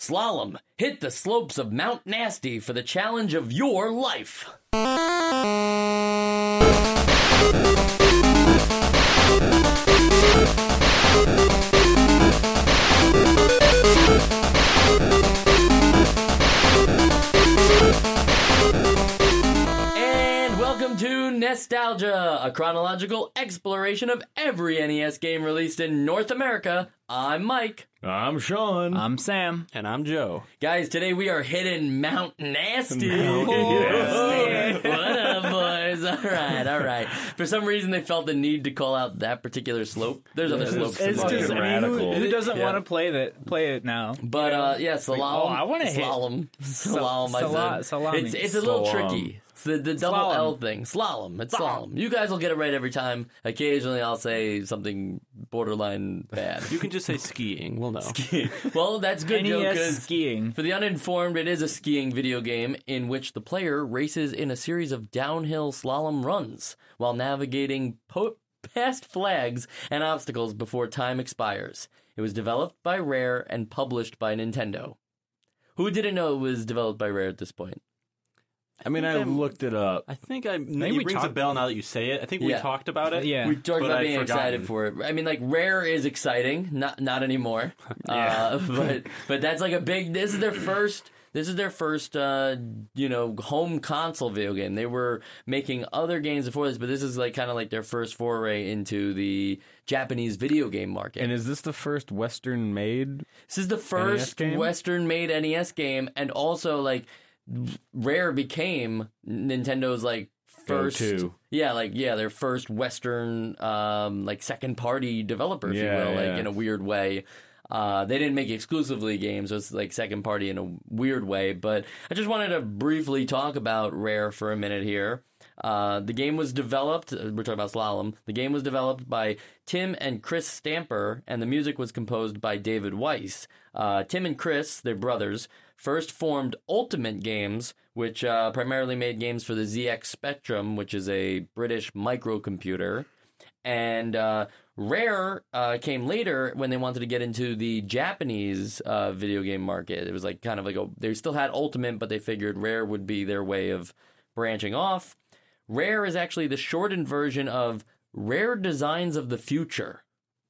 Slalom, hit the slopes of Mount Nasty for the challenge of your life. Nostalgia, a chronological exploration of every NES game released in North America. I'm Mike. I'm Sean. I'm Sam. And I'm Joe. Guys, today we are hitting Mount Nasty. Mount Nasty. what up, boys? All right, all right. For some reason, they felt the need to call out that particular slope. There's other slopes. in It's just. I mean, who, radical. who doesn't Yeah. want to play that? Play it now. But uh, yeah, slalom. oh, I wanna hit- slalom. Slalom. I sala- said. salami. It's it's a little Slalom. tricky. It's the, the double Slalom. L thing. Slalom. It's slalom. You guys will get it right every time. Occasionally, I'll say something borderline bad. You can just say skiing. We'll know. Skiing. well, that's good, Joe. NES 'cause skiing. For the uninformed, it is a skiing video game in which the player races in a series of downhill slalom runs while navigating po- past flags and obstacles before time expires. It was developed by Rare and published by Nintendo. Who didn't know it was developed by Rare at this point? I mean, I I'm- looked it up. I think I. we it rings a bell now that you say it. I think we Yeah. talked about it. Yeah. We talked about I'd being excited forgotten. for it. I mean, like Rare is exciting, not not anymore. uh, but but that's like a big. This is their first. This is their first, uh, you know, home console video game. They were making other games before this, but this is like kind of like their first foray into the Japanese video game market. And is this the first Western made? This is the first game? Western-made NES game, and also like Rare became Nintendo's like first, Go-to. yeah, like yeah, their first Western um, like second-party developer, if Yeah, you will, yeah. like in a weird way. Uh, they didn't make exclusively games; it was like second party in a weird way. But I just wanted to briefly talk about Rare for a minute here. Uh, the game was developed. uh, We're talking about Slalom. The game was developed by Tim and Chris Stamper, and the music was composed by David Wise. Uh, Tim and Chris, they're brothers, first formed Ultimate Games, which uh, primarily made games for the ZX Spectrum, which is a British microcomputer. And uh, Rare uh, came later when they wanted to get into the Japanese uh, video game market. It was like kind of like a they still had Ultimate, but they figured Rare would be their way of branching off. Rare is actually the shortened version of Rare Designs of the Future.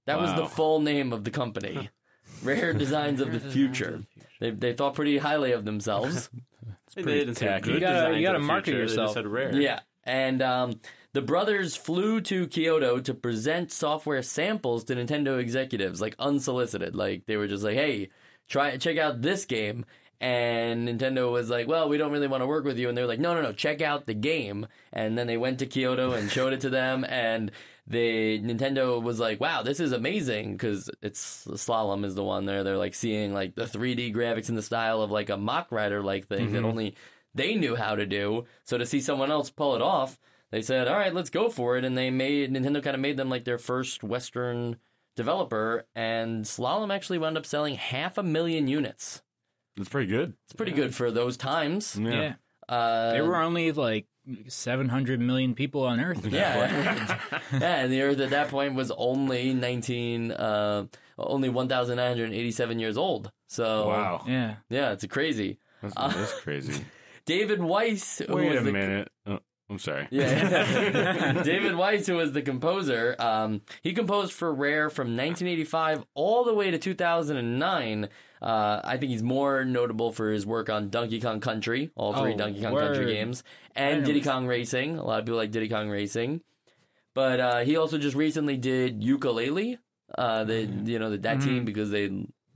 That was the full name of the company. Rare Designs of the Future. They, they thought pretty highly of themselves. They didn't say tacky. good You gotta- designs you gotta the market future, they just yourself. said rare. Yeah. And um, the brothers flew to Kyoto to present software samples to Nintendo executives, like unsolicited. Like they were just like, "Hey, try check out this game." And Nintendo was like, "Well, we don't really want to work with you." And they were like, "No, no, no, check out the game." And then they went to Kyoto and showed it to them, and they Nintendo was like, "Wow, this is amazing!" Because it's Slalom is the one there. They're like seeing like the 3D graphics in the style of like a Mach Rider like thing that only they knew how to do. So to see someone else pull it off, they said, "All right, let's go for it." And they made Nintendo kind of made them like their first Western developer, and Slalom actually wound up selling half a million units. That's pretty good. It's pretty good for those times. Yeah. Uh, There were only like 700 million people on Earth. at that point. yeah, yeah, and the Earth at that point was only nineteen, uh, only one thousand nine hundred eighty-seven years old. So Wow. Yeah. yeah, it's crazy. That's, that's crazy. David Wise, who Wait was a the minute. Oh, I'm sorry. Yeah. David Wise, who was the composer, um, he composed for Rare from 1985 all the way to 2009. Uh, I think he's more notable for his work on Donkey Kong Country, all three Oh, Donkey Kong word. Country games, and Diddy Kong Racing. A lot of people like Diddy Kong Racing. But uh, he also just recently did Yooka-Laylee, uh, the you know the, that team because they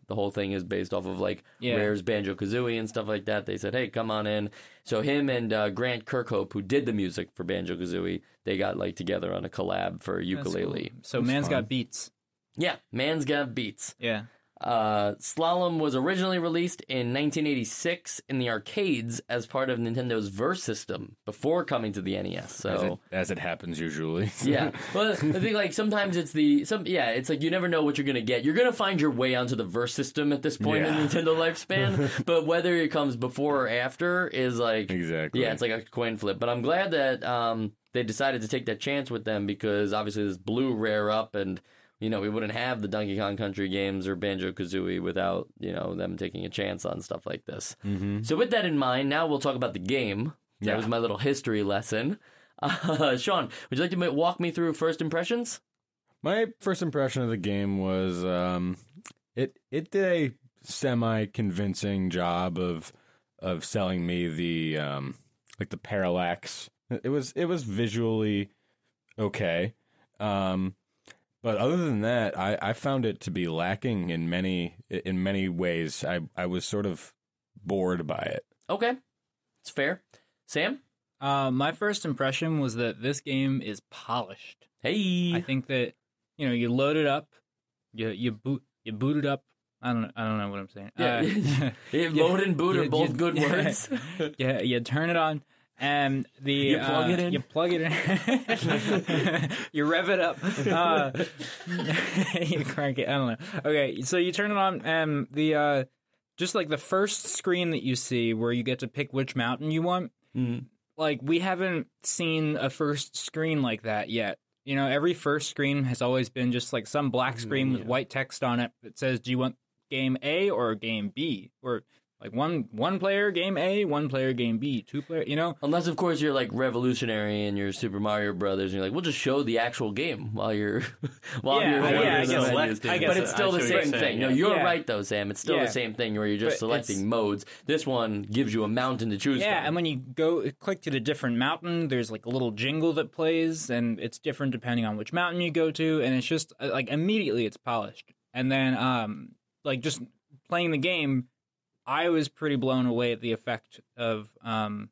the whole thing is based off of like Yeah. Rare's Banjo Kazooie and stuff like that. They said, "Hey, come on in." So him and uh, Grant Kirkhope, who did the music for Banjo Kazooie, they got like together on a collab for Yooka-Laylee. cool. So man's got beats. Yeah, man's got beats. Yeah. Uh, Slalom was originally released in 1986 in the arcades as part of Nintendo's Verse system before coming to the NES. As, So it, as it happens usually. yeah. Well, I think like sometimes it's the some yeah, it's like you never know what you're gonna get. You're gonna find your way onto the verse system at this point Yeah. in Nintendo lifespan, but whether it comes before or after is like Exactly. yeah, it's like a coin flip. But I'm glad that um they decided to take that chance with them because obviously this blew Rare up and. You know, we wouldn't have the Donkey Kong Country games or Banjo Kazooie without, you know, them taking a chance on stuff like this. Mm-hmm. So, with that in mind, now we'll talk about the game. That Yeah. was my little history lesson. Uh, Sean, would you like to walk me through first impressions? My first impression of the game was um, it it did a semi convincing job of of selling me the um, like the parallax. It was it was visually okay, um, but other than that, I, I found it to be lacking in many in many ways. I I was sort of bored by it. Okay, it's fair. Sam? Uh, my first impression was that this game is polished. Hey. I think that you know you load it up, you you boot you boot it up. I don't I don't know what I'm saying. Yeah. Uh, Yeah, load and boot are both you- good words. yeah, you turn it on, and the You plug uh, it in? You plug it in. you rev it up. Uh, you crank it. I don't know. Okay, so you turn it on, and the uh, just like the first screen that you see, where you get to pick which mountain you want. Mhm. Like we haven't seen a first screen like that yet. You know, every first screen has always been just like some black screen with yeah. white text on it that says, "Do you want game A or game B?" Or like one one player game A, one player game B, two player. You know, Unless, of course, you're like revolutionary and you're Super Mario Brothers, and you're like, we'll just show the actual game while you're while Yeah, you're yeah, I guess- menus. I guess but it's still the same thing. saying, No, you're Yeah. right though, Sam. It's still Yeah. the same thing where you're just But selecting modes. This one gives you a mountain to choose yeah. from. And when you go click to the different mountain, there's like a little jingle that plays, and it's different depending on which mountain you go to, and it's just uh, like immediately it's polished. And then, um, like just playing the game, I was pretty blown away at the effect of um.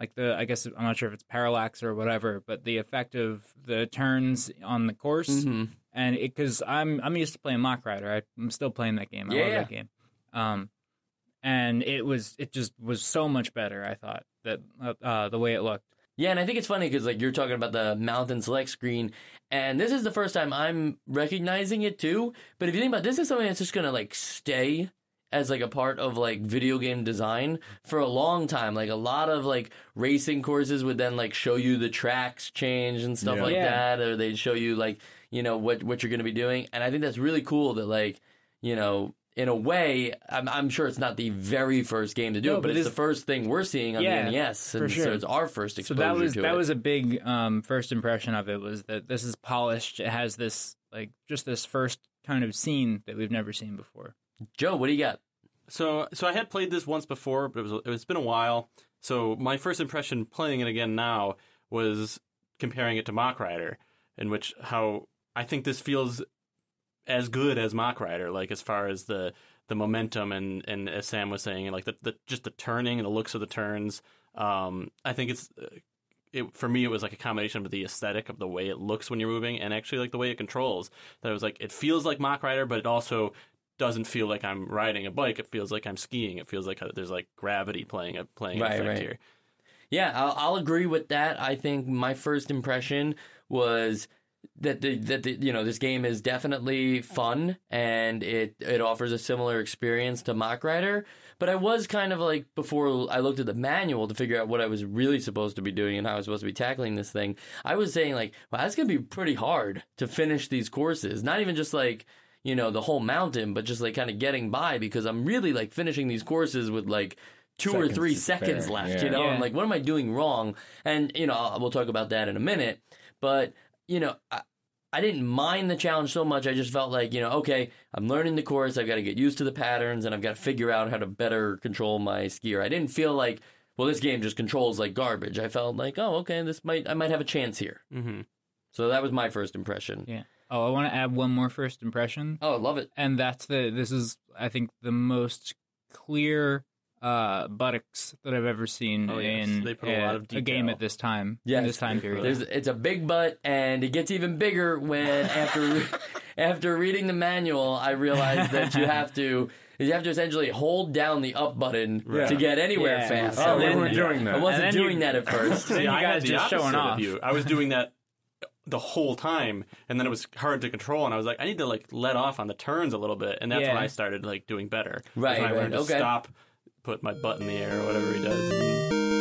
Like the, I guess I'm not sure if it's parallax or whatever, but the effect of the turns on the course, Mhm. and it because I'm I'm used to playing Mach Rider. I, I'm still playing that game. I Yeah, love that game. Um, and it was it just was so much better. I thought that uh, uh, the way it looked. Yeah, and I think it's funny because like you're talking about the mountain select screen, and this is the first time I'm recognizing it too. But if you think about it, this is something that's just gonna like stay as like a part of like video game design for a long time. Like a lot of like racing courses would then like show you the tracks change and stuff Yeah. like Yeah. that, or they'd show you like you know what what you're gonna be doing. And I think that's really cool that like you know. In a way, I'm, I'm sure it's not the very first game to do No, it, but, but it's it's- the first thing we're seeing on Yeah, the NES, for and so it's our first exposure. So that was to that it. was a big um, first impression of it was that this is polished. It has this like just this first kind of scene that we've never seen before. Joe, what do you got? So, so I had played this once before, but it was it's been a while. So my first impression playing it again now was comparing it to Mach Rider, in which how I think this feels as good as Mach Rider, like as far as the the momentum and and as Sam was saying, like the, the just the turning and the looks of the turns. Um, I think it's. It, for me, it was like a combination of the aesthetic of the way it looks when you're moving, and actually like the way it controls. That it was like it feels like Mach Rider, but it also doesn't feel like I'm riding a bike. It feels like I'm skiing. It feels like uh, there's like gravity playing a playing Right, effect right. here. Yeah, I'll, I'll agree with that. I think my first impression was that the that the, you know this game is definitely fun and it it offers a similar experience to Mach Rider. But I was kind of like before I looked at the manual to figure out what I was really supposed to be doing and how I was supposed to be tackling this thing. I was saying like, well, that's gonna be pretty hard to finish these courses. Not even just like you know the whole mountain, but just like kind of getting by because I'm really like finishing these courses with like two or three seconds spare, left. yeah. You know, Yeah. I'm like, what am I doing wrong? And you know, I'll- we'll talk about that in a minute. But you know, I, I didn't mind the challenge so much. I just felt like, you know, okay, I'm learning the course. I've got to get used to the patterns, and I've got to figure out how to better control my skier. I didn't feel like, well, this game just controls like garbage. I felt like, oh, okay, this might, I might have a chance here. hmm So that was my first impression. Yeah. Oh, I want to add one more first impression. Oh, I love it. and that's the this is I think the most clear uh buttocks that I've ever seen Oh, yes. in They put a lot of a game at this time. Yes. in this time period. There's, it's a big butt, and it gets even bigger when after after reading the manual, I realized that you have to you have to essentially hold down the up button Right. to get anywhere Yeah. fast. Oh, And we then- weren't doing that. I wasn't doing you- that at first. See, you I guys had the just showing off. Of you. I was doing that the whole time, and then it was hard to control. And I was like, I need to like let off on the turns a little bit, and that's Yeah. when I started like doing better. That's Right, when I right, learned to okay. stop, put my butt in the air, or whatever he does.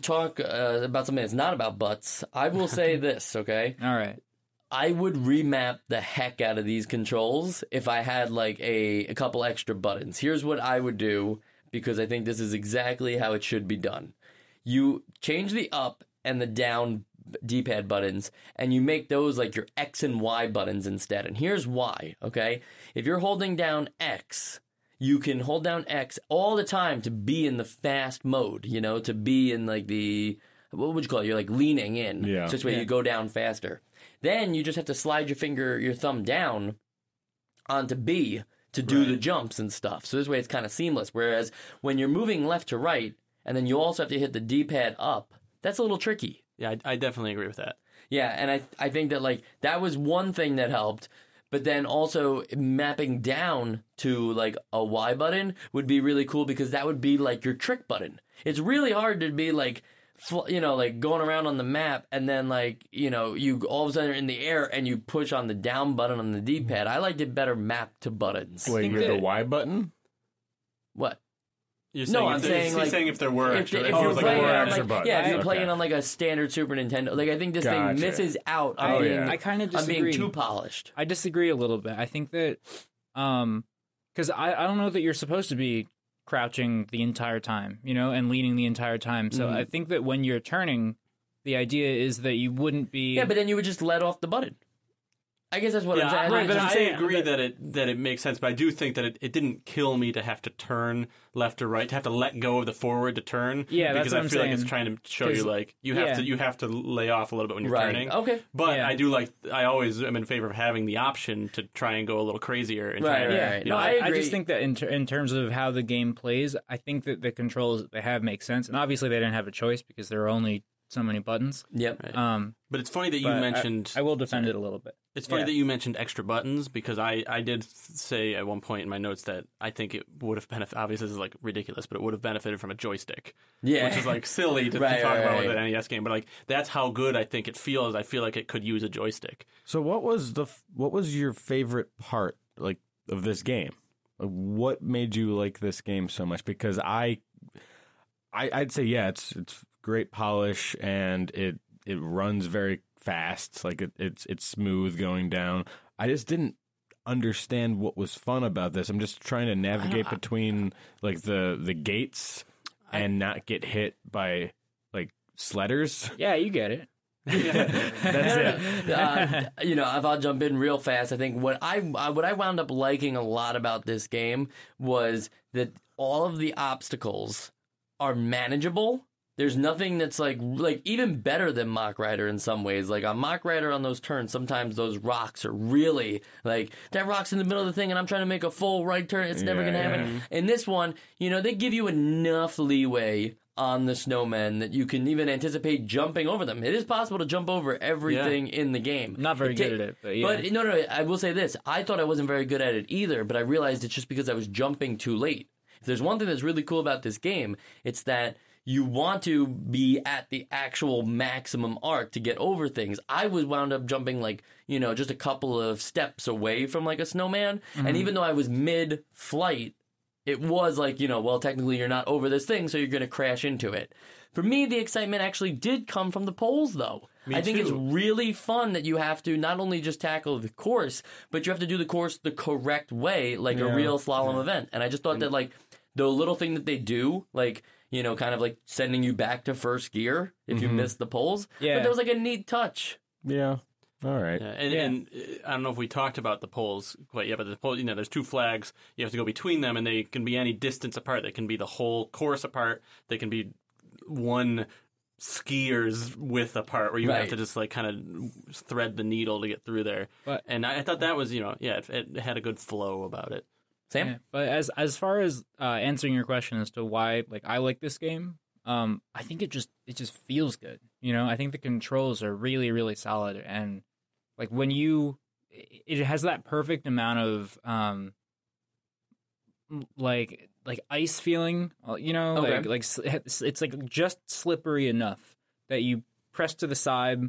Talk uh, about something that's not about butts, I will say this. Okay, All right. I would remap the heck out of these controls if I had like a, a couple extra buttons. Here's what I would do because I think this is exactly how it should be done. You change the up and the down D pad buttons and you make those like your X and Y buttons instead. And here's why, okay? If you're holding down X, you can hold down X all the time to be in the fast mode, you know, to be in like the what would you call it? You're like leaning in. Yeah. So this way you go down faster. Then you just have to slide your finger, your thumb down onto B to do the jumps and stuff. So this way it's kind of seamless. Whereas when you're moving left to right, and then you also have to hit the D pad up, that's a little tricky. Yeah, I, I definitely agree with that. Yeah, and I I think that like that was one thing that helped. But then also mapping down to like a Y button would be really cool because that would be like your trick button. It's really hard to be like, you know, like going around on the map and then like, you know, you all of a sudden are in the air and you push on the down button on the D pad. I liked it better mapped to buttons. Wait, you're the Y button? What? You're No, I'm saying, he's like, saying if there were If, extra, if if Oh, you're like playing on like, buttons. yeah, if you're Okay. playing on like a standard Super Nintendo, like I think this Gotcha. thing misses out on Oh, being, yeah. I kind of on being too polished. I disagree a little bit. I think that, um, because I, I don't know that you're supposed to be crouching the entire time, you know, and leaning the entire time. So Mhm. I think that when you're turning, the idea is that you wouldn't be. Yeah, but then you would just let off the button. I guess that's what yeah, I'm saying. I, I but I I'm saying- agree but- that it that it makes sense, but I do think that it, it didn't kill me to have to turn left or right, to have to let go of the forward to turn. Yeah, that's because what I I'm feel like it's trying to show you like you have yeah. to you have to lay off a little bit when you're right. turning. Okay. But Yeah. I do like I always am in favor of having the option to try and go a little crazier and try Right, to, right, yeah, right. you No, I I, I just think that in, ter- in terms of how the game plays, I think that the controls that they have make sense, and obviously they didn't have a choice because there are only so many buttons. Yep. Right. Um, But it's funny that you but I- mentioned. I, will defend it a little bit. It's funny Yeah. that you mentioned extra buttons because I, I did say at one point in my notes that I think it would have benefited. Obviously, this is like ridiculous, but it would have benefited from a joystick, Yeah. which is like silly to, to Right, talk right, about right. with an NES game. But like that's how good I think it feels. I feel like it could use a joystick. So what was the f- what was your favorite part like of this game? What made you like this game so much? Because I, I I'd say yeah, it's it's great polish and it it runs very fast. Like it, it's it's smooth going down. I just didn't understand what was fun about this. I'm just trying to navigate I- between like the the gates and not get hit by like sledders. Yeah, you get it. That's it. uh, you know, if I'll jump in real fast, I think what I uh, what I wound up liking a lot about this game was that all of the obstacles are manageable. There's nothing that's like like even better than Mach Rider in some ways. Like on Mach Rider on those turns, sometimes those rocks are really like that rock's in the middle of the thing, and I'm trying to make a full right turn. It's never Yeah, gonna yeah. happen. In this one, you know, they give you enough leeway on the snowmen that you can even anticipate jumping over them. It is possible to jump over everything in the game. Not very It good at it, but yeah. But no, no, I will say this: I thought I wasn't very good at it either, but I realized it's just because I was jumping too late. If there's one thing that's really cool about this game, it's that you want to be at the actual maximum arc to get over things. I was wound up jumping like, you know, just a couple of steps away from like a snowman. And mm-hmm. even though I was mid flight, it was like, you know, well, technically you're not over this thing, so you're going to crash into it. For me, the excitement actually did come from the poles, though. Me I think it's really fun that you have to not only just tackle the course, but you have to do the course the correct way, like a real slalom event. And I just thought that, like, the little thing that they do, like, you know, kind of like sending you back to first gear if you Mhm. miss the poles. Yeah. But there was like a neat touch. Yeah. All right. Yeah, and, Yeah. and uh, I don't know if we talked about the poles quite yet, but the pole, you know, there's two flags. You have to go between them, and they can be any distance apart. They can be the whole course apart. They can be one skier's width apart, where you have to just like kind of thread the needle to get through there. But- and I, I thought that was, you know, yeah, it, it had a good flow about it. Sam? Yeah, but as as far as uh, answering your question as to why like I like this game, um, I think it just it just feels good. You know, I think the controls are really really solid, and like when you, it has that perfect amount of um, like like ice feeling. uh, You know, Okay. like like it's, it's like just slippery enough that you press to the side,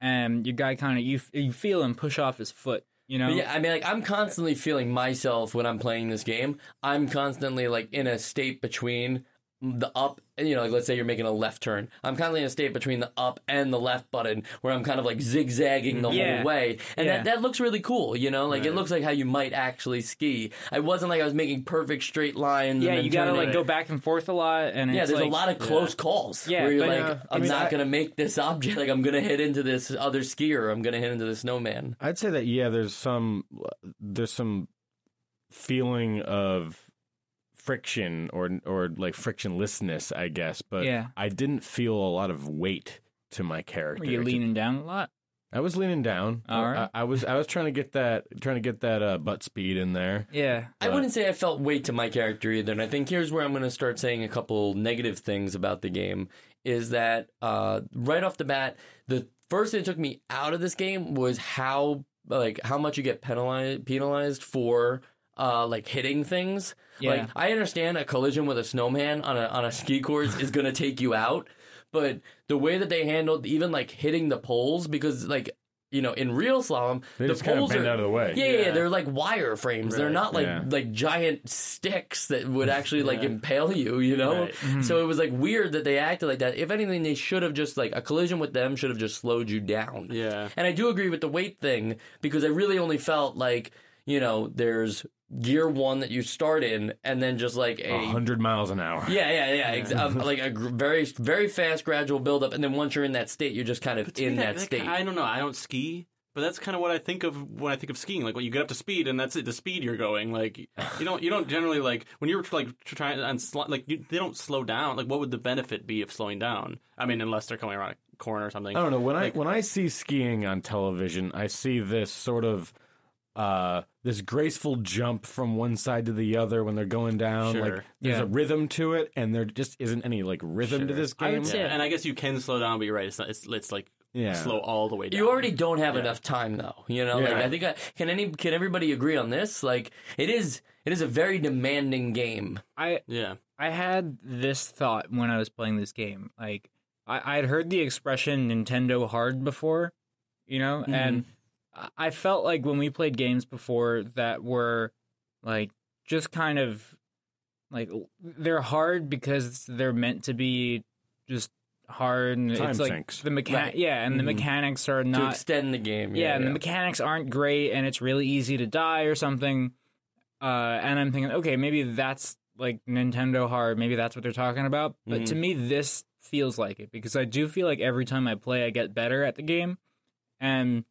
and your guy kind of you you feel him push off his foot. You know, But yeah, I mean, like, I'm constantly feeling myself when I'm playing this game. I'm constantly, like, in a state between the up, you know, like let's say you're making a left turn. I'm kind of in a state between the up and the left button where I'm kind of like zigzagging the Yeah. whole way. And Yeah. that, that looks really cool, you know? Like it looks like how you might actually ski. I wasn't like I was making perfect straight lines. Yeah, and then you gotta turning. like go back and forth a lot, and Yeah, it's there's like, a lot of close calls Yeah, where you're but, like, uh, I I'm mean, not I- gonna make this object. Like I'm gonna hit into this other skier. I'm gonna hit into the snowman. I'd say that yeah, there's some there's some feeling of friction or or like frictionlessness, I guess. But Yeah. I didn't feel a lot of weight to my character. Were you leaning down a lot? I was leaning down. All right. I, I was I was trying to get that trying to get that uh, butt speed in there. Yeah. I wouldn't say I felt weight to my character either. And I think here's where I'm going to start saying a couple negative things about the game is that uh, right off the bat, the first thing that took me out of this game was how like how much you get penalized penalized for uh, like hitting things. Yeah. Like I understand a collision with a snowman on a on a ski course is going to take you out, but the way that they handled even like hitting the poles because like you know in real slalom They the just kind of poles bend are out of the way. yeah, yeah, Yeah. they're like wire frames. They're not like Yeah. like giant sticks that would actually like Yeah. impale you, you know? Right. Mm-hmm. So it was like weird that they acted like that. If anything, they should have just like a collision with them should have just slowed you down. Yeah. And I do agree with the weight thing because I really only felt like, you know, there's gear one that you start in and then just like a hundred miles an hour. yeah, yeah, yeah. Ex- um, like a gr- very, very fast, gradual buildup, and then once you're in that state, you're just kind of in that, that state. I don't know. I don't ski, but that's kind of what I think of when I think of skiing. Like when you get up to speed, and that's it, the speed you're going. Like you don't you don't generally like when you're like trying and sl- like you, they don't slow down. Like what would the benefit be of slowing down? I mean, unless they're coming around a corner or something. I don't know when Like- I when I see skiing on television, I see this sort of uh this graceful jump from one side to the other when they're going down. Sure. Like there's Yeah. a rhythm to it, and there just isn't any like rhythm to Sure. this I would game. say- Yeah, and I guess you can slow down, but you're right. It's not, it's, it's like Yeah. slow all the way down. You already don't have Yeah. enough time though. You know, like I think I, can any can everybody agree on this? Like it is it is a very demanding game. I Yeah. I had this thought when I was playing this game. Like I I'd heard the expression Nintendo hard before, you know, and I- I felt like when we played games before that were like just kind of like they're hard because they're meant to be just hard and Time it's like sinks. the mechan- Right. yeah and the Mhm. mechanics are to not extend the game. yeah, Yeah, and yeah. the mechanics aren't great, and it's really easy to die or something. Uh, and I'm thinking, okay, maybe that's like Nintendo hard. Maybe that's what they're talking about. But Mhm. to me, this feels like it because I do feel like every time I play, I get better at the game, and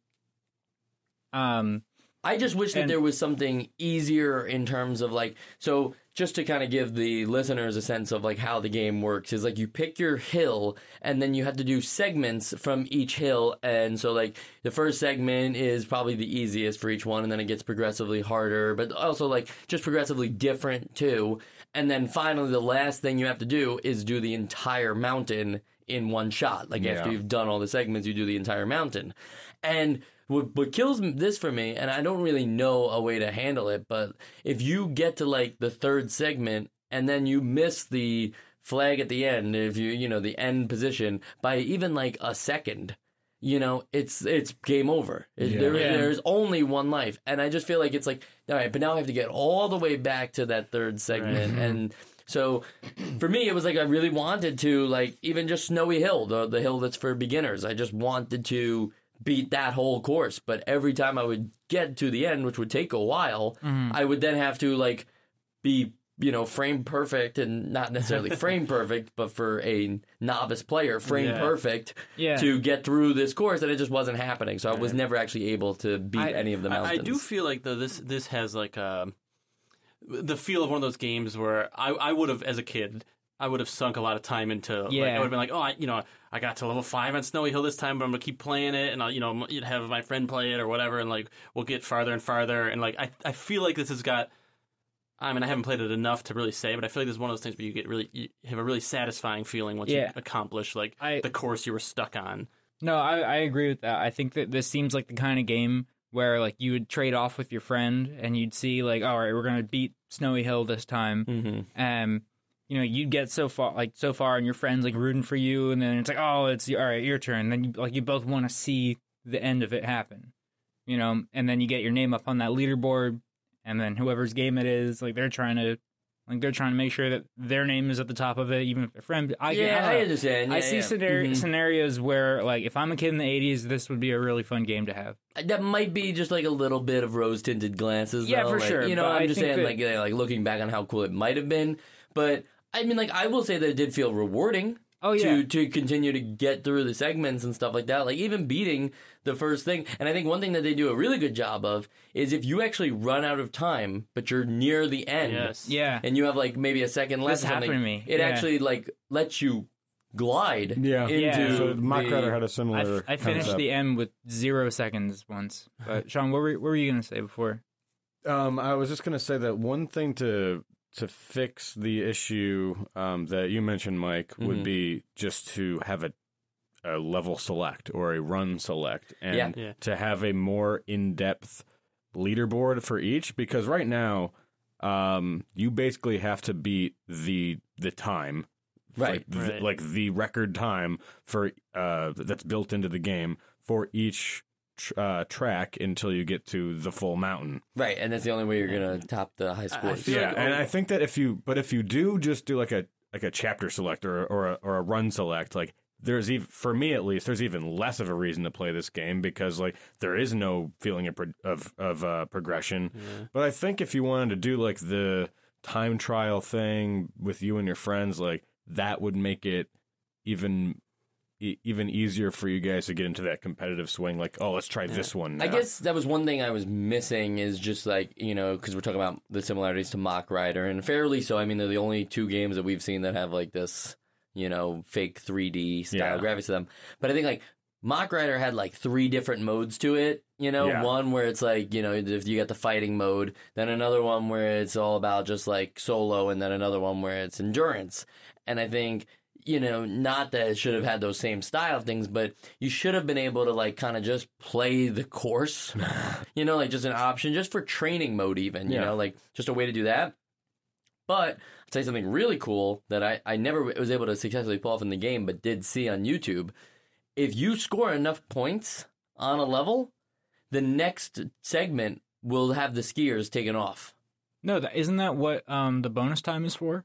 um, I just wish that And- there was something easier in terms of like so just to kind of give the listeners a sense of like how the game works is like you pick your hill and then you have to do segments from each hill. And so like the first segment is probably the easiest for each one and then it gets progressively harder but also like just progressively different too. And then finally the last thing you have to do is do the entire mountain in one shot. Like after you've done all the segments you do the entire mountain. And what, what kills this for me, and I don't really know a way to handle it, but if you get to like the third segment and then you miss the flag at the end, if you you know the end position by even like a second, you know it's it's game over. Yeah. there- Yeah. there's only one life, and I just feel like it's like all right, but now I have to get all the way back to that third segment and. So, for me, it was like I really wanted to like even just Snowy Hill, the the hill that's for beginners. I just wanted to beat that whole course, but every time I would get to the end, which would take a while, mm-hmm. I would then have to like be you know frame perfect and not necessarily frame perfect, but for a novice player, frame Yeah. perfect Yeah. to get through this course, and it just wasn't happening. So I was never actually able to beat I- any of the I, mountains. I do feel like though this this has like a the feel of one of those games where I I would have as a kid I would have sunk a lot of time into. Like, Yeah. I would have been like, oh, I, you know, I got to level five on Snowy Hill this time, but I'm gonna keep playing it, and I'll, you know, have my friend play it or whatever, and like we'll get farther and farther, and like I I feel like this has got. I mean, I haven't played it enough to really say, but I feel like this is one of those things where you get really, you have a really satisfying feeling once Yeah. you accomplish like I- the course you were stuck on. No, I, I agree with that. I think that this seems like the kind of game where like you would trade off with your friend and you'd see like, all right, we're gonna beat Snowy Hill this time. Mm-hmm. Um, you know, you'd get so far like so far, and your friends like rooting for you, and then it's like, oh, it's all right, your turn. Then you like you both want to see the end of it happen. You know, and then you get your name up on that leaderboard, and then whoever's game it is, like they're trying to Like they're trying to make sure that their name is at the top of it, even if they're friends. I, Yeah, I know. understand. I see yeah. scenario- Mhm. scenarios where, like, if I'm a kid in the '80s, this would be a really fun game to have. That might be just like a little bit of rose tinted glances. Yeah, though. for Like, sure, You know, I'm I just saying, that- like, like looking back on how cool it might have been. But I mean, like, I will say that it did feel rewarding. Oh yeah, to to continue to get through the segments and stuff like that. Like even beating the first thing. And I think one thing that they do a really good job of is if you actually run out of time, but you're near the end, Yes. yeah. and you have like maybe a second left. This happened to me, It yeah. actually like lets you glide. Yeah. into Yeah. So Mock the- Rider had a I, similar. f- I finished concept. the M with zero seconds once. But Sean, what were, what were you gonna say before? Um, I was just gonna say that one thing to to fix the issue um, that you mentioned, Mike, would Mhm. be just to have a a level select or a run select, and Yeah. Yeah. to have a more in depth leaderboard for each. Because right now, um, you basically have to beat the the time. Right, like, the, like the record time for uh, that's built into the game for each tr- uh, track until you get to the full mountain. Right, and that's the only way you're gonna top the high I scores. feel yeah, like- and I think that if you, but if you do just do like a like a chapter select or or a, or a run select, like there's even for me at least, there's even less of a reason to play this game because like there is no feeling of pro- of, of uh, progression. Yeah. But I think if you wanted to do like the time trial thing with you and your friends, like that would make it even e- even easier for you guys to get into that competitive swing. Like, oh, let's try this one. Now. I guess that was one thing I was missing is just like you know because we're talking about the similarities to Mach Rider and fairly so. I mean they're the only two games that we've seen that have like this you know fake 3D style Yeah. graphics to them. But I think like Mach Rider had like three different modes to it. You know, Yeah. one where it's like you know if you get the fighting mode, then another one where it's all about just like solo, and then another one where it's endurance. And I think you know, not that it should have had those same style things, but you should have been able to like kind of just play the course, you know, like just an option just for training mode, even, you Yeah. know, like just a way to do that. But I'll tell you something really cool that I, I never was able to successfully pull off in the game, but did see on YouTube. If you score enough points on a level, the next segment will have the skiers taken off. No, that isn't that what um, the bonus time is for?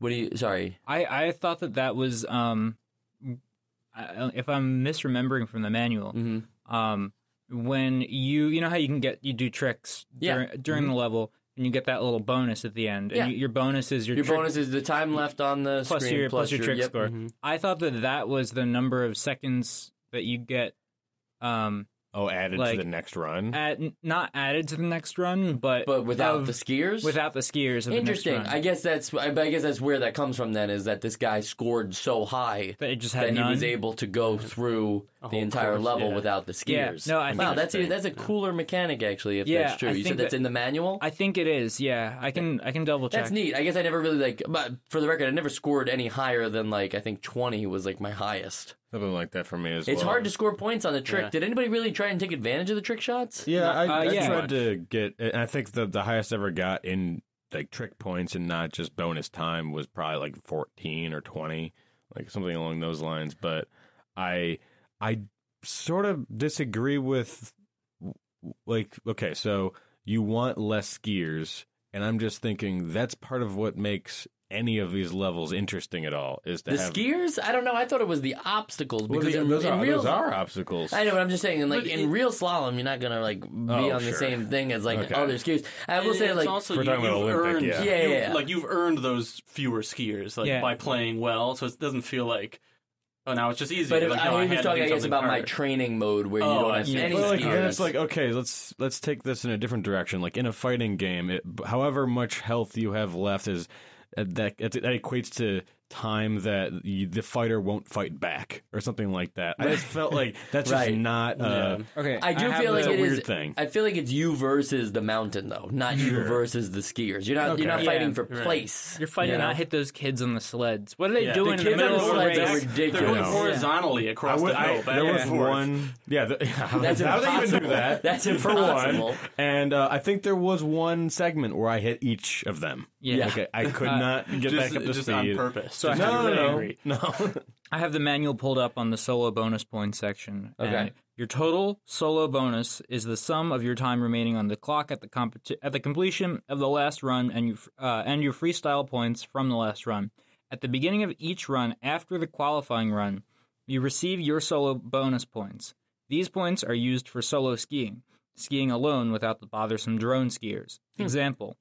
What do you, sorry. I, I thought that that was um, I, if I'm misremembering from the manual, hmm um, when you you know how you can get you do tricks Yeah. during, during the level and you get that little bonus at the end. Yeah. And you, your bonus is your, Your trick- bonus is the time left on the plus screen your plus your trick yep. score. Mhm. I thought that that was the number of seconds that you get um oh, added like- to the next run. at not added to the next run, but But without of- the skiers? without the skiers. Of Interesting. The next run. I guess that's I, guess that's where that comes from. Then is that this guy scored so high that it just that had he was able to go through A the entire course, level yeah. without the skiers. Yeah, skiers. no, I think wow, that's a, that's- that's a cooler mechanic actually. If Yeah, that's true, I you said think that's that- in the manual. I think it is. Yeah, I can I can double check. That's neat. I guess I never really like, but for the record, I never scored any higher than like I think twenty was like my highest. Something like that for me as It's well. It's hard to score points on the trick. Yeah. Did anybody really try and take advantage of the trick shots? Yeah, I, Uh, I yeah. tried to get, and I think the the highest I ever got in like trick points and not just bonus time was probably like fourteen or twenty, like something along those lines. But I I sort of disagree with like okay, so you want less skiers, and I'm just thinking that's part of what makes any of these levels interesting at all is to The have skiers? I don't know. I thought it was the obstacles Well, because the- in, those, in are, real those are obstacles. I know, but I'm just saying, like But in it- real slalom, you're not gonna like be Oh, on the same thing as like Okay. other skiers. I will And say, it's like, also We're you, talking about you've Olympic, earned, yeah. Yeah, yeah, yeah. like you've earned those fewer skiers, like Yeah. by playing well. So it doesn't feel like, oh, now it's just easy. but if, like, I, no, I was talking, I guess, something about my training mode where you Oh, don't I have see. any Well, like, skiers. then it's like okay, let's let's take this in a different direction. Like in a fighting game, it, however much health you have left is uh, that that equates to time that you, the fighter won't fight back or something like that. I just felt like that's Right. just not. Uh, Yeah. okay, I do have feel like the- it is weird thing. I feel like it's you versus the mountain, though, not you versus the skiers. You're not. You're not Okay. fighting Yeah, for right. place. You're fighting you know? not hit those kids on the sleds. What are they Yeah. doing The in the kids on middle the of a sleds are race? ridiculous. They're going horizontally I across would, the I, hill, there was one. Yeah, the, That's how they even do impossible. that? That's for one. And uh, I think there was one segment where I hit each of them. Yeah. Like, I, I could Uh, not get back up to just speed. on purpose. So I No, no, angry. no. I have the manual pulled up on the solo bonus points section. Okay. Your total solo bonus is the sum of your time remaining on the clock at the competi- at the completion of the last run and you uh, and your freestyle points from the last run. At the beginning of each run after the qualifying run, you receive your solo bonus points. These points are used for solo skiing, skiing alone without the bothersome drone skiers. Example: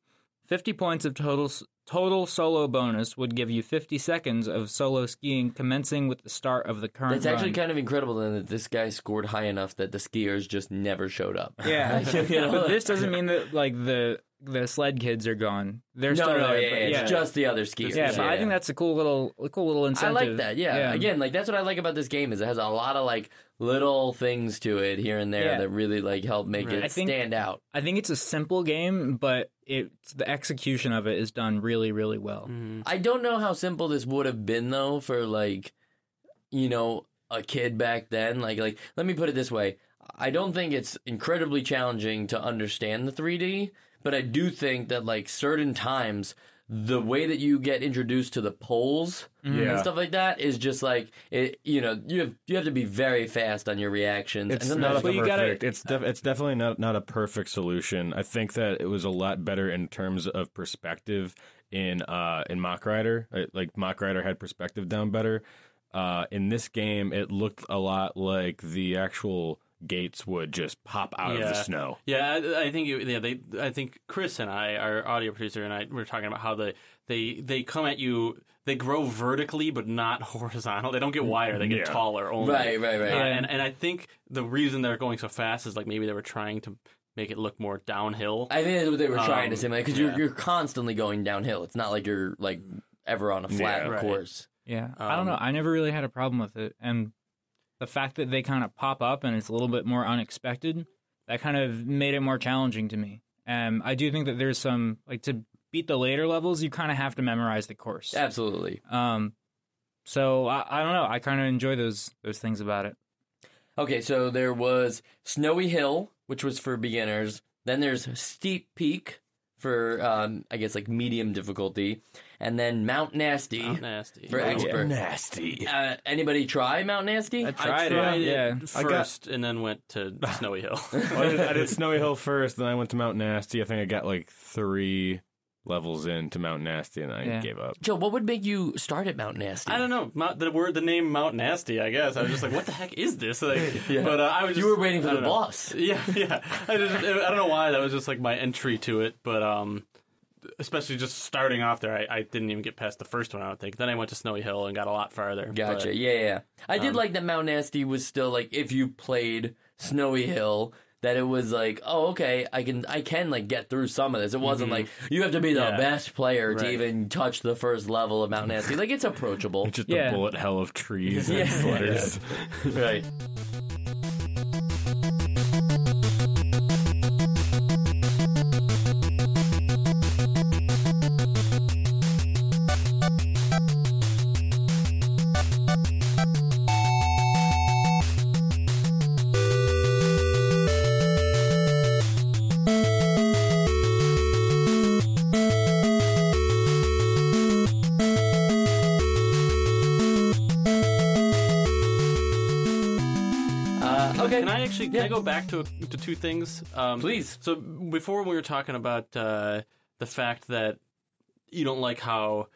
50 points of total total solo bonus would give you 50 seconds of solo skiing commencing with the start of the current It's actually run. kind of incredible then that this guy scored high enough that the skiers just never showed up. Yeah, You know? but this doesn't mean that like the the sled kids are gone. They're no, still no, there. yeah, but yeah, yeah, it's just the other skiers. yeah, but I think that's a cool little a cool little incentive. I like that. Yeah. Again, like that's what I like about this game is it has a lot of like little things to it here and there Yeah. that really like help make Right. it I think- stand out. I think it's a simple game, but it's the execution of it is done really, really well. Mm-hmm. I don't know how simple this would have been though for like, you know, a kid back then. Like, like let me put it this way: I don't think it's incredibly challenging to understand the 3D, but I do think that like certain times. The way that you get introduced to the poles and stuff like that is just like it. You know, you have you have to be very fast on your reactions. It's and not a sometimes- you perfect. gotta- it's def- it's definitely not not a perfect solution. I think that it was a lot better in terms of perspective in uh in Mach Rider. Like Mach Rider had perspective down better. Uh, in this game, it looked a lot like the actual gates would just pop out of the snow. Yeah, I, I think it- yeah, they. I think Chris and I, our audio producer, and I, were talking about how they they they come at you. They grow vertically, but not horizontal. They don't get wider; they get Yeah. taller. Only Right, right, right. Uh, and and I think the reason they're going so fast is like maybe they were trying to make it look more downhill. I think that's what they were trying to Um, say, because yeah. you're you're constantly going downhill. It's not like you're like ever on a flat Yeah. Right. course. Yeah, I don't Um, know. I never really had a problem with it, and the fact that they kind of pop up and it's a little bit more unexpected, that kind of made it more challenging to me. Um, I do think that there's some like to beat the later levels, you kind of have to memorize the course. Absolutely. Um, so I, I don't know. I kind of enjoy those those things about it. Okay, so there was Snowy Hill, which was for beginners. Then there's Steep Peak for, um, I guess, like medium difficulty, and then Mount Nasty Not nasty. for I expert. Nasty. Uh, anybody try Mount Nasty? I tried, tried it. it Yeah. I got- first, and then went to Snowy Hill. Well, I, did, I did Snowy Hill first, then I went to Mount Nasty. I think I got like three levels into Mount Nasty, and I Yeah. gave up. Joe, what would make you start at Mount Nasty? I don't know Mount, the word, the name Mount Nasty. I guess I was just like, what the heck is this? Like, But uh, I was. You just- were waiting for the know. boss. Yeah, yeah. I just, I don't know why that was just like my entry to it, but um, especially just starting off there, I, I didn't even get past the first one. I don't think. Then I went to Snowy Hill and got a lot farther. Gotcha. but- yeah, yeah, yeah. I did um, like that Mount Nasty was still like if you played Snowy Hill, that it was like, oh, okay, I can, I can like get through some of this. It wasn't like you have to be the Mm-hmm. Yeah. best player to even touch the first level of Mount Nasty. Like it's approachable. It's Just Yeah. the bullet hell of trees and Yeah. flutters. right. Okay. Can I I go back to to two things? Um, Please. So before we were talking about uh, the fact that you don't like how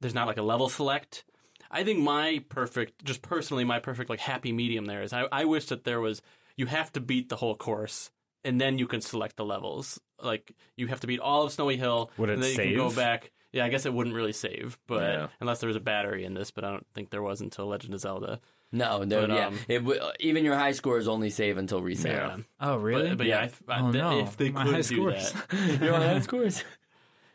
there's not like a level select. I think my perfect, just personally, my perfect like happy medium there is I, I wish that there was you have to beat the whole course and then you can select the levels. Like you have to beat all of Snowy Hill. Would it and then you can go save? back. Yeah, I guess it wouldn't really save, but Yeah. unless there was a battery in this, but I don't think there was until Legend of Zelda. No, no, But, yeah. um, it w- even your high scores only save until reset. Yeah. Oh, really? But, but yeah, if, I- Oh, th- no. if they My could high do scores. that, your high scores.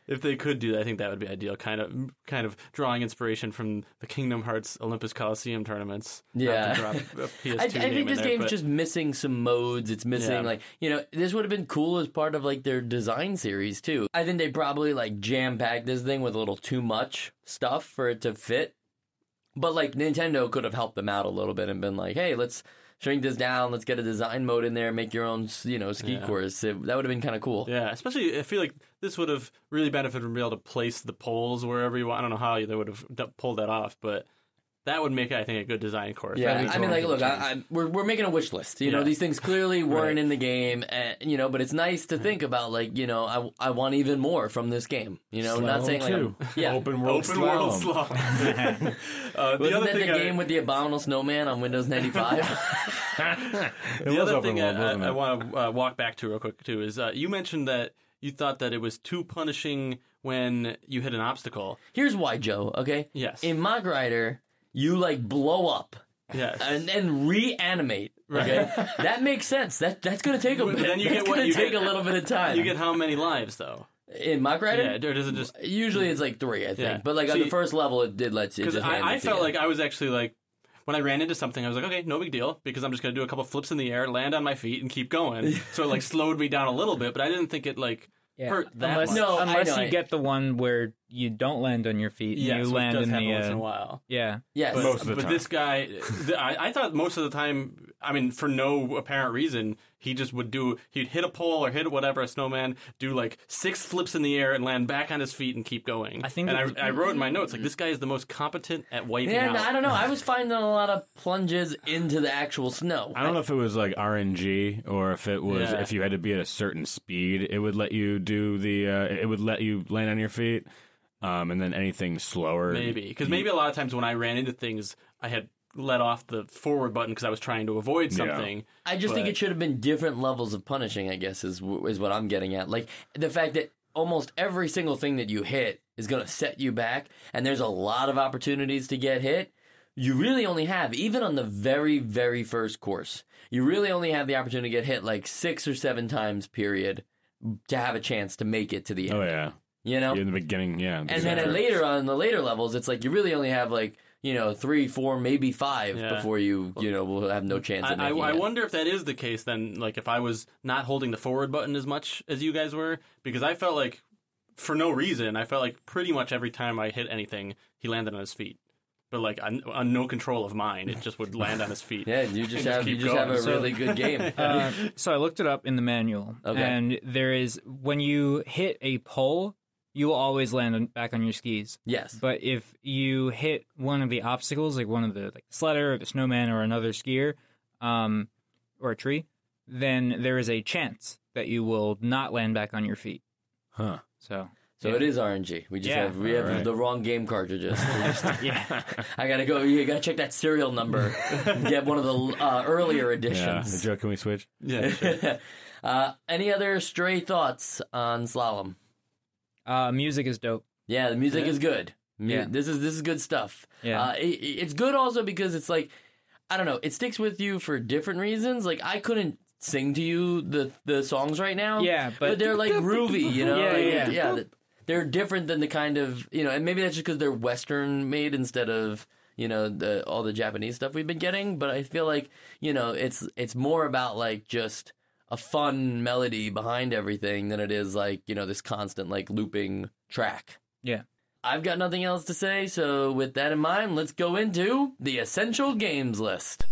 if they could do that, I think that would be ideal. Kind of, kind of drawing inspiration from the Kingdom Hearts Olympus Coliseum tournaments. Not to Yeah. drop a PS2 I, I game think this there, game's but- just missing some modes. It's missing Yeah. like you know this would have been cool as part of like their design series too. I think they probably like jam packed this thing with a little too much stuff for it to fit. But like Nintendo could have helped them out a little bit and been like, hey, let's shrink this down. Let's get a design mode in there. Make your own you know ski Yeah. course. It, that would have been kind of cool. Yeah, especially I feel like this would have really benefited from being able to place the poles wherever you want. I don't know how they would have pulled that off, but that would make it, I think, a good design course. Yeah, That'd I mean, like, look. I, I, we're we're making a wish list. You know, these things clearly weren't Right. in the game, and you know, but it's nice to think about, like, you know, I, I want even more from this game. You know, not saying like. I'm- yeah, Open world Open world slalom. slalom. uh, the Wasn't other that the I- game with the abominable snowman on Windows ninety five? The other thing world, I, wasn't I, want to uh, walk back to real quick too is uh, you mentioned that you thought that it was too punishing when you hit an obstacle. Here's why, Joe. Okay, Yes. in Mach Rider, you like blow up Yes. and then reanimate. Okay, that makes sense. That that's gonna take a bit. then you That's get what gonna you take get- a little bit of time. you get how many lives though? in Mach Rider. Yeah, or does it just? Usually it's like three, I think. Yeah. But like on the first level, it did let you. Because just I, I felt like I was actually like when I ran into something, I was like, okay, no big deal, because I'm just gonna do a couple flips in the air, land on my feet, and keep going. so it like slowed me down a little bit, but I didn't think it like hurt that unless much. No, unless you get the one where you don't land on your feet, yes, you which land does in happen the once in a uh, while. yeah. yes. But, Most of the but time. this guy, th- I, I thought most of the time, I mean, for no apparent reason, he just would do, he'd hit a pole or hit whatever, a snowman, do like six flips in the air and land back on his feet and keep going. I think and that- I, I wrote in my notes, like, this guy is the most competent at wiping Yeah, out. I don't know. I was finding a lot of plunges into the actual snow. I don't know if it was like RNG or if it was Yeah. if you had to be at a certain speed, it would let you do the uh, it would let you land on your feet, um, and then anything slower. Maybe because maybe a lot of times when I ran into things, I had let off the forward button because I was trying to avoid Yeah. something. I just think it should have been different levels of punishing. I guess is is what I'm getting at. Like the fact that almost every single thing that you hit is going to set you back, and there's a lot of opportunities to get hit. You really only have, even on the very, very first course, you really only have the opportunity to get hit like six or seven times, period, to have a chance to make it to the oh, end. Oh yeah, You know? in the beginning, yeah. And then at later on the later levels, it's like you really only have like you know three, four, maybe five Yeah. before you you know will have no chance I, of I, making I it. wonder if that is the case then. Like if I was not holding the forward button as much as you guys were, because I felt like for no reason, I felt like pretty much every time I hit anything, he landed on his feet. But like on, on no control of mine, it just would land on his feet. Yeah, you just Just have you keep just have a. So- really good game. Uh, so I looked it up in the manual, Okay. and there is when you hit a pole, you will always land on, back on your skis. yes, But if you hit one of the obstacles, like one of the like sledder or the snowman or another skier, um, or a tree, then there is a chance that you will not land back on your feet. huh? So, so yeah. it is RNG. We just Yeah. have we have Alright. the wrong game cartridges. Just- yeah. I gotta go. You gotta check that serial number. Get one of the uh, earlier Yeah. editions. Joe, can we switch? Yeah, sure. uh, any other stray thoughts on slalom? Uh, music is dope. Yeah, the music is good. Mu- Yeah. This is this is good stuff. Yeah. Uh, it, it's good also because it's like I don't know, it sticks with you for different reasons. Like I couldn't sing to you the the songs right now. Yeah, but- they're like groovy, you know. Yeah, Like, yeah. yeah. th- They're different than the kind of you know, and maybe that's just because they're Western made instead of you know the all the Japanese stuff we've been getting. But I feel like you know it's it's more about like just a fun melody behind everything than it is like you know this constant like looping track. Yeah. I've got nothing else to say, so with that in mind, let's go into the essential games list.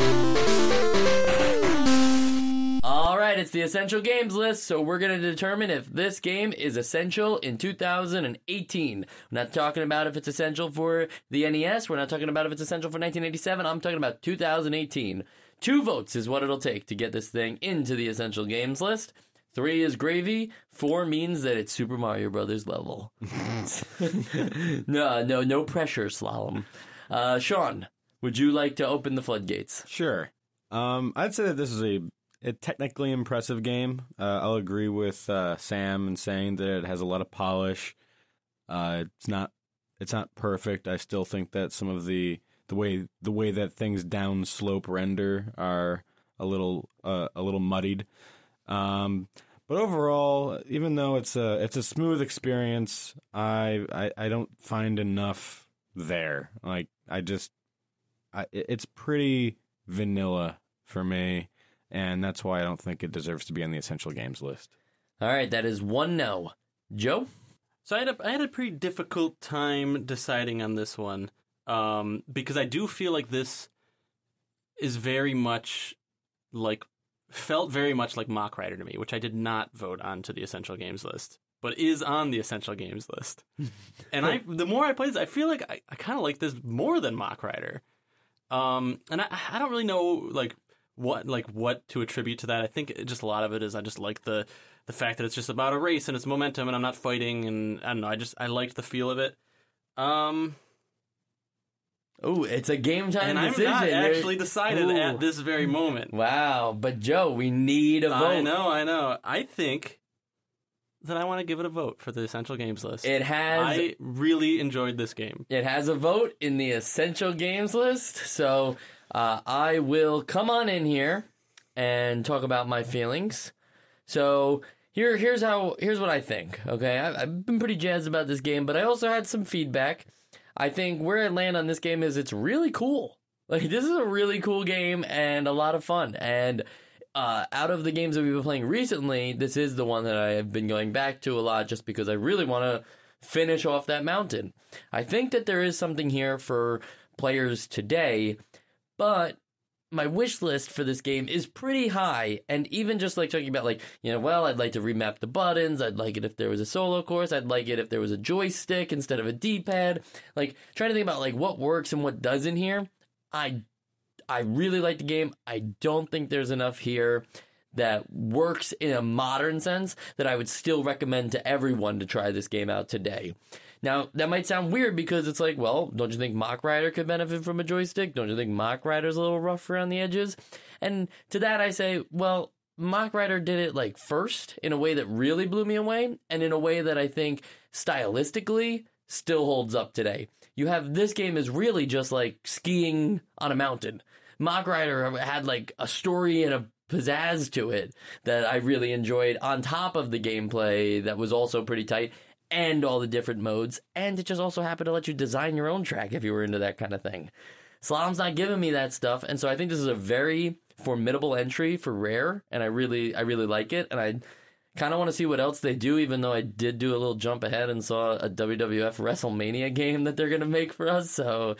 All right, it's the essential games list, so we're going to determine if this game is essential in 2018. We're not talking about if it's essential for the NES, we're not talking about if it's essential for 1987, I'm talking about 2018. Two votes is what it'll take to get this thing into the essential games list. Three is gravy. Four means that it's Super Mario Brothers level. no, no, no pressure, slalom. Uh, Sean, would you like to open the floodgates? Sure. Um, I'd say that this is a, a technically impressive game. Uh, I'll agree with uh, Sam in saying that it has a lot of polish. Uh, it's not it's not perfect. I still think that some of the the way the way that things downslope render are a little uh, a little muddied. Um, but overall, even though it's a it's a smooth experience, I I, I don't find enough there. Like I just I, it's pretty vanilla for me, and that's why I don't think it deserves to be on the essential games list. All right, that is one no. Joe? So I had a, I had a pretty difficult time deciding on this one um, because I do feel like this is very much like felt very much like Mach Rider to me, which I did not vote on to the essential games list, but is on the essential games list. and I the more I play this, I feel like I, I kind of like this more than Mach Rider. Um, and I, I don't really know like what like what to attribute to that. I think just a lot of it is I just like the the fact that it's just about a race and it's momentum and I'm not fighting and I don't know. I just I liked the feel of it. Um, Oh, it's a game time and I'm not actually decided Ooh. at this very moment. Wow, but Joe, we need a vote. I know, I know. I think that I want to give it a vote for the essential games list. It has I really enjoyed this game. it has a vote in the essential games list. So uh, I will come on in here and talk about my feelings. So here, here's how. Here's what I think. Okay, I've, I've been pretty jazzed about this game, but I also had some feedback. I think where I land on this game is it's really cool. Like this is a really cool game and a lot of fun. And uh, out of the games that we've been playing recently, this is the one that I have been going back to a lot, just because I really want to finish off that mountain. I think that there is something here for players today, but my wish list for this game is pretty high. And even just like talking about, like, you know, well, I'd like to remap the buttons. I'd like it if there was a solo course. I'd like it if there was a joystick instead of a D pad. Like, trying to think about, like, what works and what doesn't here. I, I really like the game. I don't think there's enough here that works in a modern sense that I would still recommend to everyone to try this game out today. Now, that might sound weird because it's like, well, don't you think Mach Rider could benefit from a joystick? Don't you think Mach Rider's a little rough around the edges? And to that I say, well, Mach Rider did it like first in a way that really blew me away, and in a way that I think stylistically still holds up today. You have this game is really just like skiing on a mountain. Mach Rider had like a story and a pizzazz to it that I really enjoyed on top of the gameplay that was also pretty tight and all the different modes. And it just also happened to let you design your own track if you were into that kind of thing. Slalom's not giving me that stuff, and so I think this is a very formidable entry for Rare, and I really, I really like it, and I kind of want to see what else they do. Even though I did do a little jump ahead and saw a WWF WrestleMania game that they're gonna make for us, so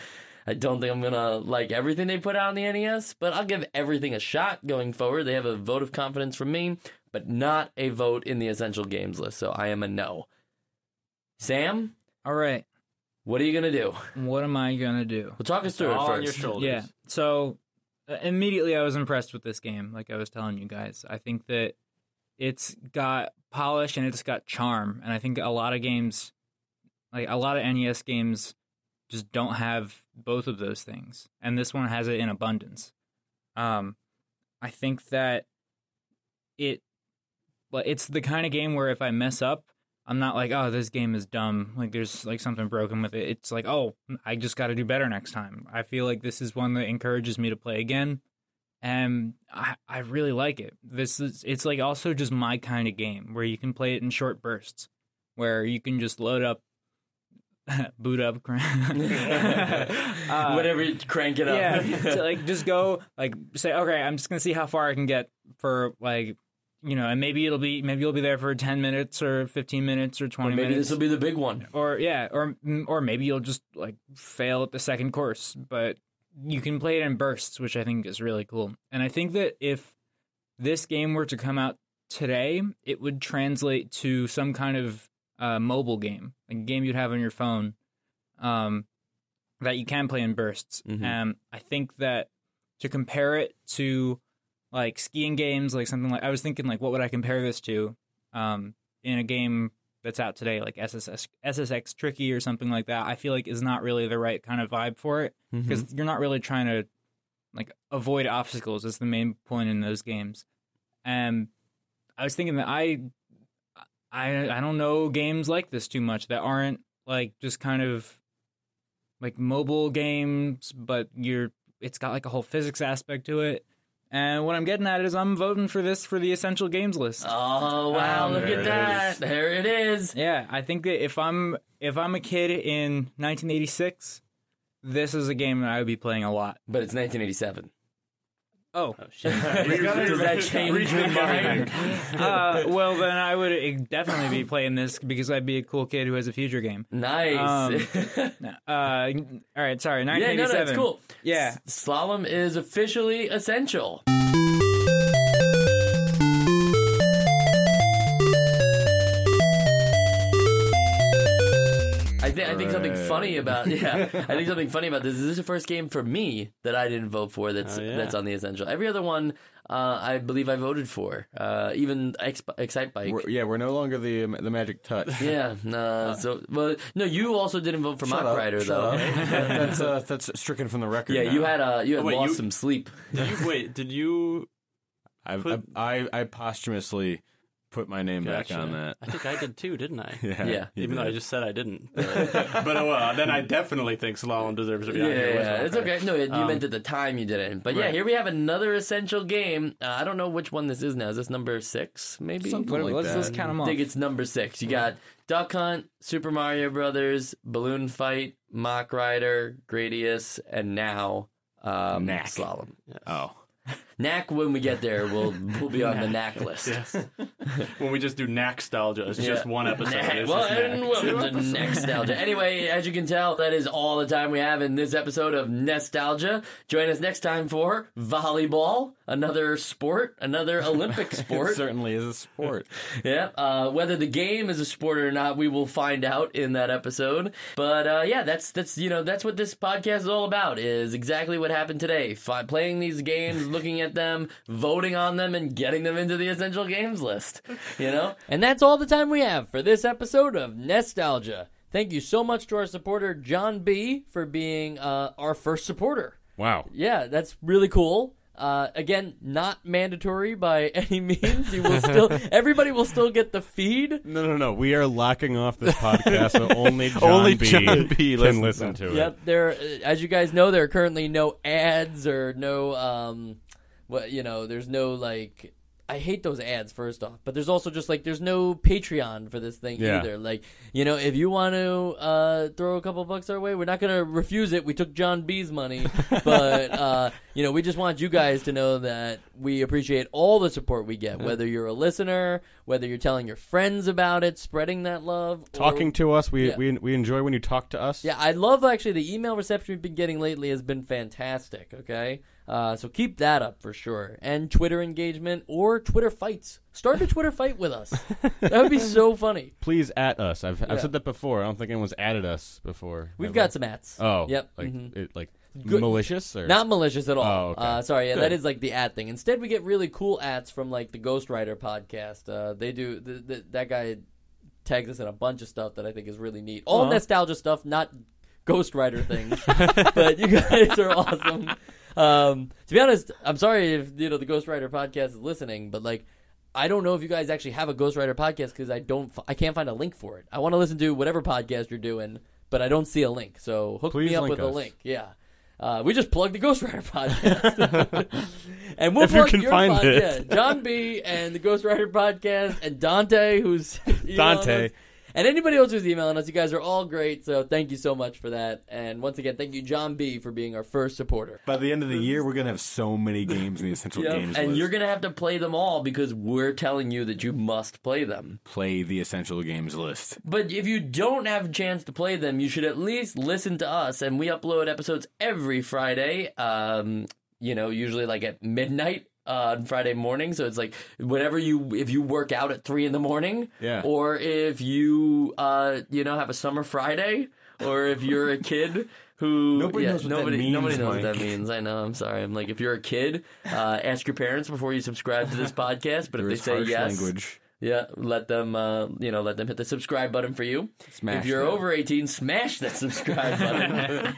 I don't think I'm gonna like everything they put out on the NES, but I'll give everything a shot going forward. They have a vote of confidence from me, but not a vote in the essential games list, so I am a no. Sam, All right. what are you gonna do? What am I gonna do? Well, talk us through it All first. on your shoulders. Yeah. So uh, immediately I was impressed with this game. Like I was telling you guys, I think that it's got polish and it's got charm, and I think a lot of games, like a lot of NES games, just don't have both of those things, and this one has it in abundance. Um, I think that it, well, it's the kind of game where if I mess up, I'm not like, oh, this game is dumb. Like, there's like something broken with it. It's like, oh, I just got to do better next time. I feel like this is one that encourages me to play again, and I, I really like it. This is, it's like also just my kind of game where you can play it in short bursts, where you can just load up, boot up, uh, Whatever, crank it up. yeah, to like just go like say, okay, I'm just gonna see how far I can get for like you know, and maybe it'll be maybe you'll be there for ten minutes or fifteen minutes or twenty Or maybe minutes, this will be the big one. or yeah, or or maybe you'll just like fail at the second course, but you can play it in bursts, which I think is really cool. And I think that if this game were to come out today, it would translate to some kind of uh, mobile game, like a game you'd have on your phone, um, that you can play in bursts. Mhm. And I think that to compare it to like skiing games, like something like I was thinking, like what would I compare this to? Um, in a game that's out today, like SSX, SSX Tricky or something like that, I feel like is not really the right kind of vibe for it because you're not really trying to like avoid obstacles. Is the main point in those games. And I was thinking that I, I, I don't know games like this too much that aren't like just kind of like mobile games, but you're it's got like a whole physics aspect to it. And what I'm getting at is I'm voting for this for the essential games list. Oh wow! Um, look at it that. is. There it is. Yeah, I think that if I'm if I'm a kid in 1986, this is a game that I would be playing a lot. But it's 1987. Oh, Oh shit. Does that change your mind? uh, well then I would definitely be playing this because I'd be a cool kid who has a future game. Nice. Um, Uh, all right, sorry, yeah, 1987. no, that's cool. Yeah. S- Slalom is officially essential. Funny about yeah, I think something funny about this is this is the first game for me that I didn't vote for. That's Oh, yeah. that's on the essential. Every other one, uh, I believe I voted for. Uh, even Ex- Excitebike. We're, yeah, we're no longer the the magic touch. yeah, no. So, well, no, you also didn't vote for Shut Mach up, Rider shut though. up. that's uh, that's stricken from the record. Yeah, now. you had uh, you had Oh, wait, lost you- some sleep. Did you wait? Did you? I, put- I, I I posthumously put my name back on that. I think I did too, didn't I? Yeah, Yeah. you Even though I just said I didn't. But, but, uh, well, then I definitely think Slalom deserves to be Yeah, on here. yeah, it's okay. No, you Um, meant at the time you didn't. But yeah, right. here we have another essential game. Uh, I don't know which one this is now. Is this number six? Maybe. Something What- like let's, that. let's count them I think it's number six. You got Duck Hunt, Super Mario Brothers, Balloon Fight, Mach Rider, Gradius, and now um, Knack. Slalom. Oh, Knack, when we get there, we'll we'll be on the Knack list. Yes. when we just do Nackstalgia, it's just one episode. Knack. Well, and welcome to Nostalgia. Anyway, as you can tell, that is all the time we have in this episode of Nostalgia. Join us next time for volleyball, another sport, another Olympic it sport. certainly is a sport. Yeah, uh, whether the game is a sport or not, we will find out in that episode. But uh, yeah, that's that's you know that's what this podcast is all about. Is exactly what happened today. Fi- playing these games, looking at them, voting on them, and getting them into the essential games list. You know, and that's all the time we have for this episode of Nostalgia. Thank you so much to our supporter John B for being uh, our first supporter. Wow. Yeah, that's really cool. Uh, again, not mandatory by any means. You will still, everybody will still get the feed. No, no, no. We are locking off this podcast, so only John Only B. John B. can listens listen to to it. Yep, there. As you guys know, there are currently no ads or no, um, what you know, there's no like. I hate those ads. First off, but there's also just like there's no Patreon for this thing Yeah. either. Like you know, if you want to uh, throw a couple bucks our way, we're not gonna refuse it. We took John B's money, but uh, you know, we just want you guys to know that we appreciate all the support we get. Whether you're a listener, whether you're telling your friends about it, spreading that love, or- Talking to us, we, Yeah. we we enjoy when you talk to us. yeah, I love actually the email reception we've been getting lately has been fantastic. Okay, uh, so keep that up for sure, and Twitter engagement or Twitter fights. Start a Twitter fight with us. That would be so funny. Please at us. I've Yeah. I've said that before. I don't think anyone's added us before. We've Have got some ats. Oh, yep. Like mhm. it, like Good- malicious or Not malicious at all. Oh, okay. uh, sorry, yeah, Good. that is like the ad thing. Instead, we get really cool ads from like the Ghostwriter podcast. Uh, they do that guy tags us in a bunch of stuff that I think is really neat. All Aw. nostalgia stuff, not Ghostwriter things. but you guys are awesome. Um, to be honest, I'm sorry if you know the Ghost Rider podcast is listening, but like. I don't know if you guys actually have a Ghost Rider podcast because I don't, I can't find a link for it. I want to listen to whatever podcast you're doing, but I don't see a link. So hook Please me up with a link. Yeah. Uh, we just plugged the Ghost Rider podcast, and we'll If you plug can your find pod- it. John B. and the Ghost Rider podcast, and Dante, who's Dante. And anybody else who's emailing us. You guys are all great, so thank you so much for that. And once again, thank you, John B. for being our first supporter. By the end of the year, we're gonna have so many games in the essential Yep, games and list. you're gonna have to play them all because we're telling you that you must play them. play the essential games list. But if you don't have a chance to play them, you should at least listen to us. And we upload episodes every Friday. Um, you know, usually like at midnight uh, on Friday morning. So it's like whenever you, if you work out at three in the morning, Yeah. or if you, uh, you know, have a summer Friday, or if you're a kid. Who Nobody yeah, knows what that means, nobody knows what that means. I know. I'm sorry. I'm like if you're a kid, uh, ask your parents before you subscribe to this podcast. But if they say yes, language. Yeah, let them uh, you know let them hit the subscribe button for you. Smash if you're that. over 18, smash that subscribe button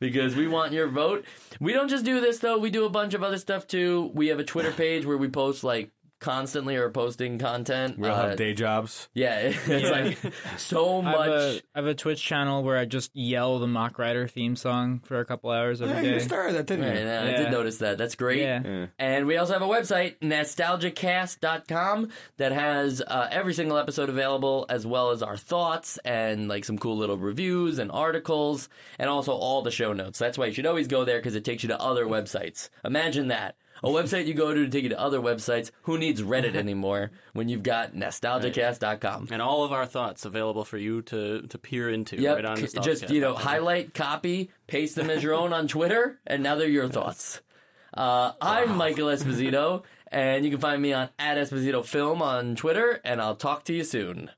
because we want your vote. We don't just do this though; we do a bunch of other stuff too. We have a Twitter page where we post like constantly or posting content. We all Uh, have day jobs. yeah, it's like so I have, much. a, I have a Twitch channel where I just yell the Mach Rider theme song for a couple hours every Yeah, day. you started that, didn't Right, you? uh, I did notice that. That's great. Yeah. Yeah. And we also have a website, nostalgicast.com, that has uh, every single episode available, as well as our thoughts and like some cool little reviews and articles, and also all the show notes. That's why you should always go there because it takes you to other websites. Imagine that. A website you go to to take you to other websites. Who needs Reddit anymore when you've got nostalgicast.com? And all of our thoughts available for you to, to peer into Yep, right on just you know, highlight, copy, paste them as your own on Twitter, and now they're your thoughts. Uh, I'm Michael Esposito, and you can find me on at Esposito Film on Twitter, and I'll talk to you soon.